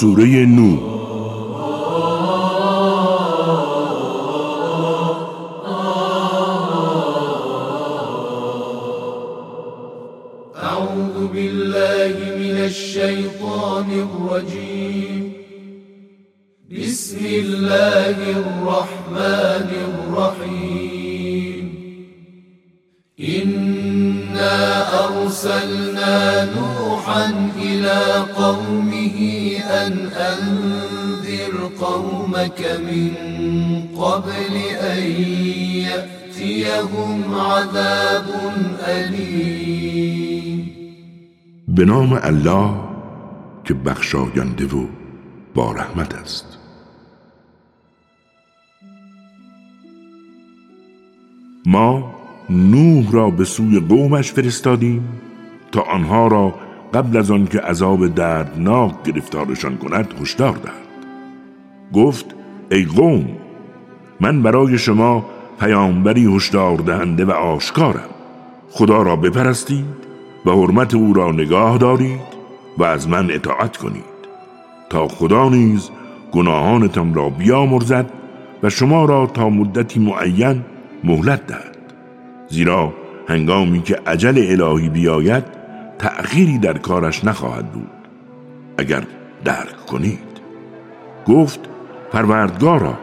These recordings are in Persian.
سورة نو أعوذ بالله من الشيطان الرجيم. بسم الله الرحمن الرحيم. إن أرسلنا نوحا إلى قومه أن أنذر قومك من قبل أن يأتيهم عذاب أليم. به نام الله که بخشاینده و با رحمت است. ما نوح را به سوی قومش فرستادیم تا آنها را قبل از آن که عذاب دردناک گرفتارشان کند هشدار دهد گفت ای قوم من برای شما پیامبری هشدار دهنده و آشکارم. خدا را بپرستید و حرمت او را نگاه دارید و از من اطاعت کنید تا خدا نیز گناهانتان را بیامرزد و شما را تا مدتی معین مهلت دهد. زیرا هنگامی که عجل الهی بیاید تأخیری در کارش نخواهد بود. اگر درک کنید. گفت پروردگارا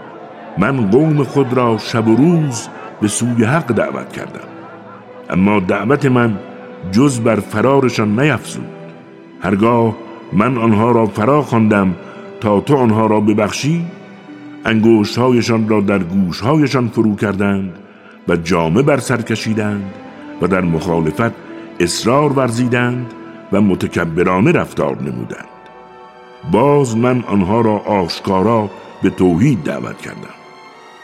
من قوم خود را شب و روز به سوی حق دعوت کردم. اما دعوت من جز بر فرارشان نیفزود. هرگاه من آنها را فرا خواندم تا تو آنها را ببخشی انگوشهایشان را در گوشهایشان فرو کردند و جامه بر سر کشیدند و در مخالفت اصرار ورزیدند و متکبرانه رفتار نمودند. باز من آنها را آشکارا به توحید دعوت کردم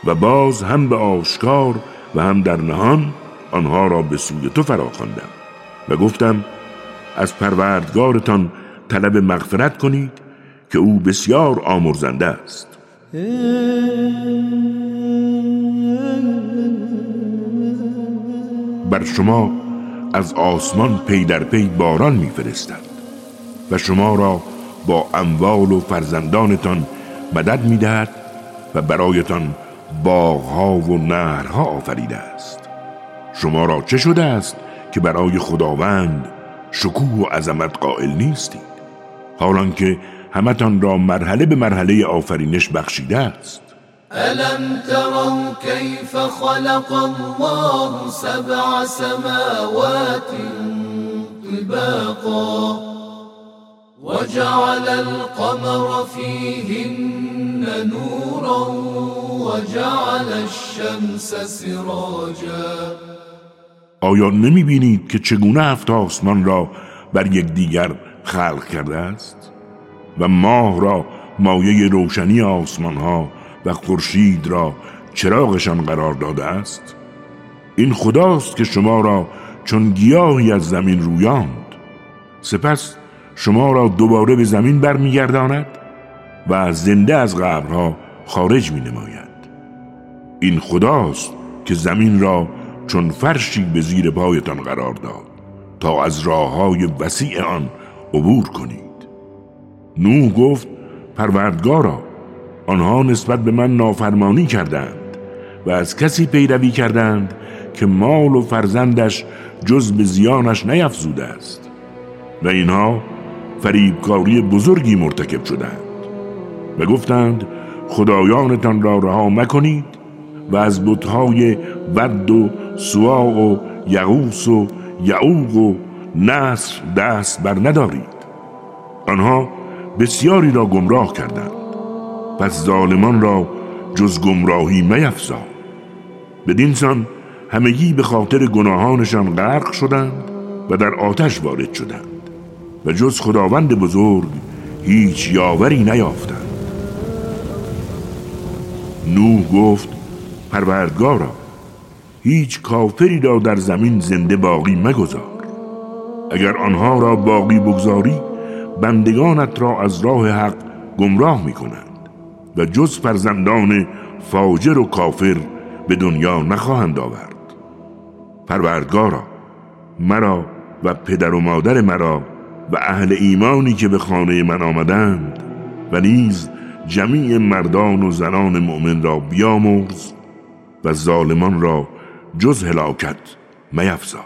و باز هم به آشکار و هم در نهان آنها را به سوی تو فرا خواندم و گفتم از پروردگارتان طلب مغفرت کنید که او بسیار آمرزنده است. بر شما از آسمان پی در پی باران میفرستد و شما را با اموال و فرزندانتان مدد می‌دهد و برایتان باغها و نهرها آفریده است. شما را چه شده است که برای خداوند شکوه و عظمت قائل نیستید؟ حالان که همتان را مرحله به مرحله آفرینش بخشیده است. ألم تروا كيف خلق الله سبع سماوات طباقا وجعل القمر فيهن نورا وجعل الشمس سراجا آیا نمی بینید که چگونه هفت آسمان را بر یکدیگر خلق کرده است؟ و ماه را مایه روشنی آسمان ها و خورشید را چراغشان قرار داده است؟ این خداست که شما را چون گیاهی از زمین رویاند. سپس شما را دوباره به زمین برمیگرداند و زنده از قبرها خارج می نماید این خداست که زمین را چون فرشی به زیر پایتان قرار داد تا از راه های وسیع آن عبور کنید. نوح گفت پروردگارا آنها نسبت به من نافرمانی کردند و از کسی پیروی کردند که مال و فرزندش جز به زیانش نیفزوده است. و اینها فریبکاری بزرگی مرتکب شدند و گفتند خدایانتان را رها مکنید و از بتهای ود و سوا و یغوس و یعوق و نصر دست بر ندارید. آنها بسیاری را گمراه کردند. پس ظالمان را جز گمراهی میفزا. بدین سان همگی به خاطر گناهانشان غرق شدند و در آتش وارد شدند و جز خداوند بزرگ هیچ یاوری نیافتند. نوح گفت پروردگارا هیچ کافری را در زمین زنده باقی مگذار. اگر آنها را باقی بگذاری بندگانت را از راه حق گمراه می کنند و جز فرزندان فاجر و کافر به دنیا نخواهند آورد. پروردگارا مرا و پدر و مادر مرا و اهل ایمانی که به خانه من آمدند و نیز جمیع مردان و زنان مؤمن را بیامرز و ظالمان را جز هلاکت میفزا.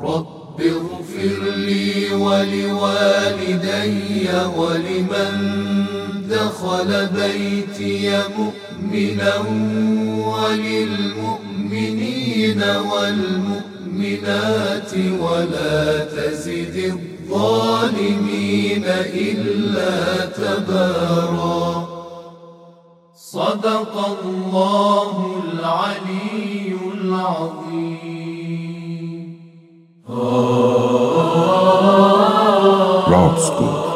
رب اغفر لي ولوالدي ولمن دخل بيتي مؤمنا وللمؤمنين والمؤمنات ولا تزد الظالمين إلا تبارا. صدق الله العلي العظيم. راست گفت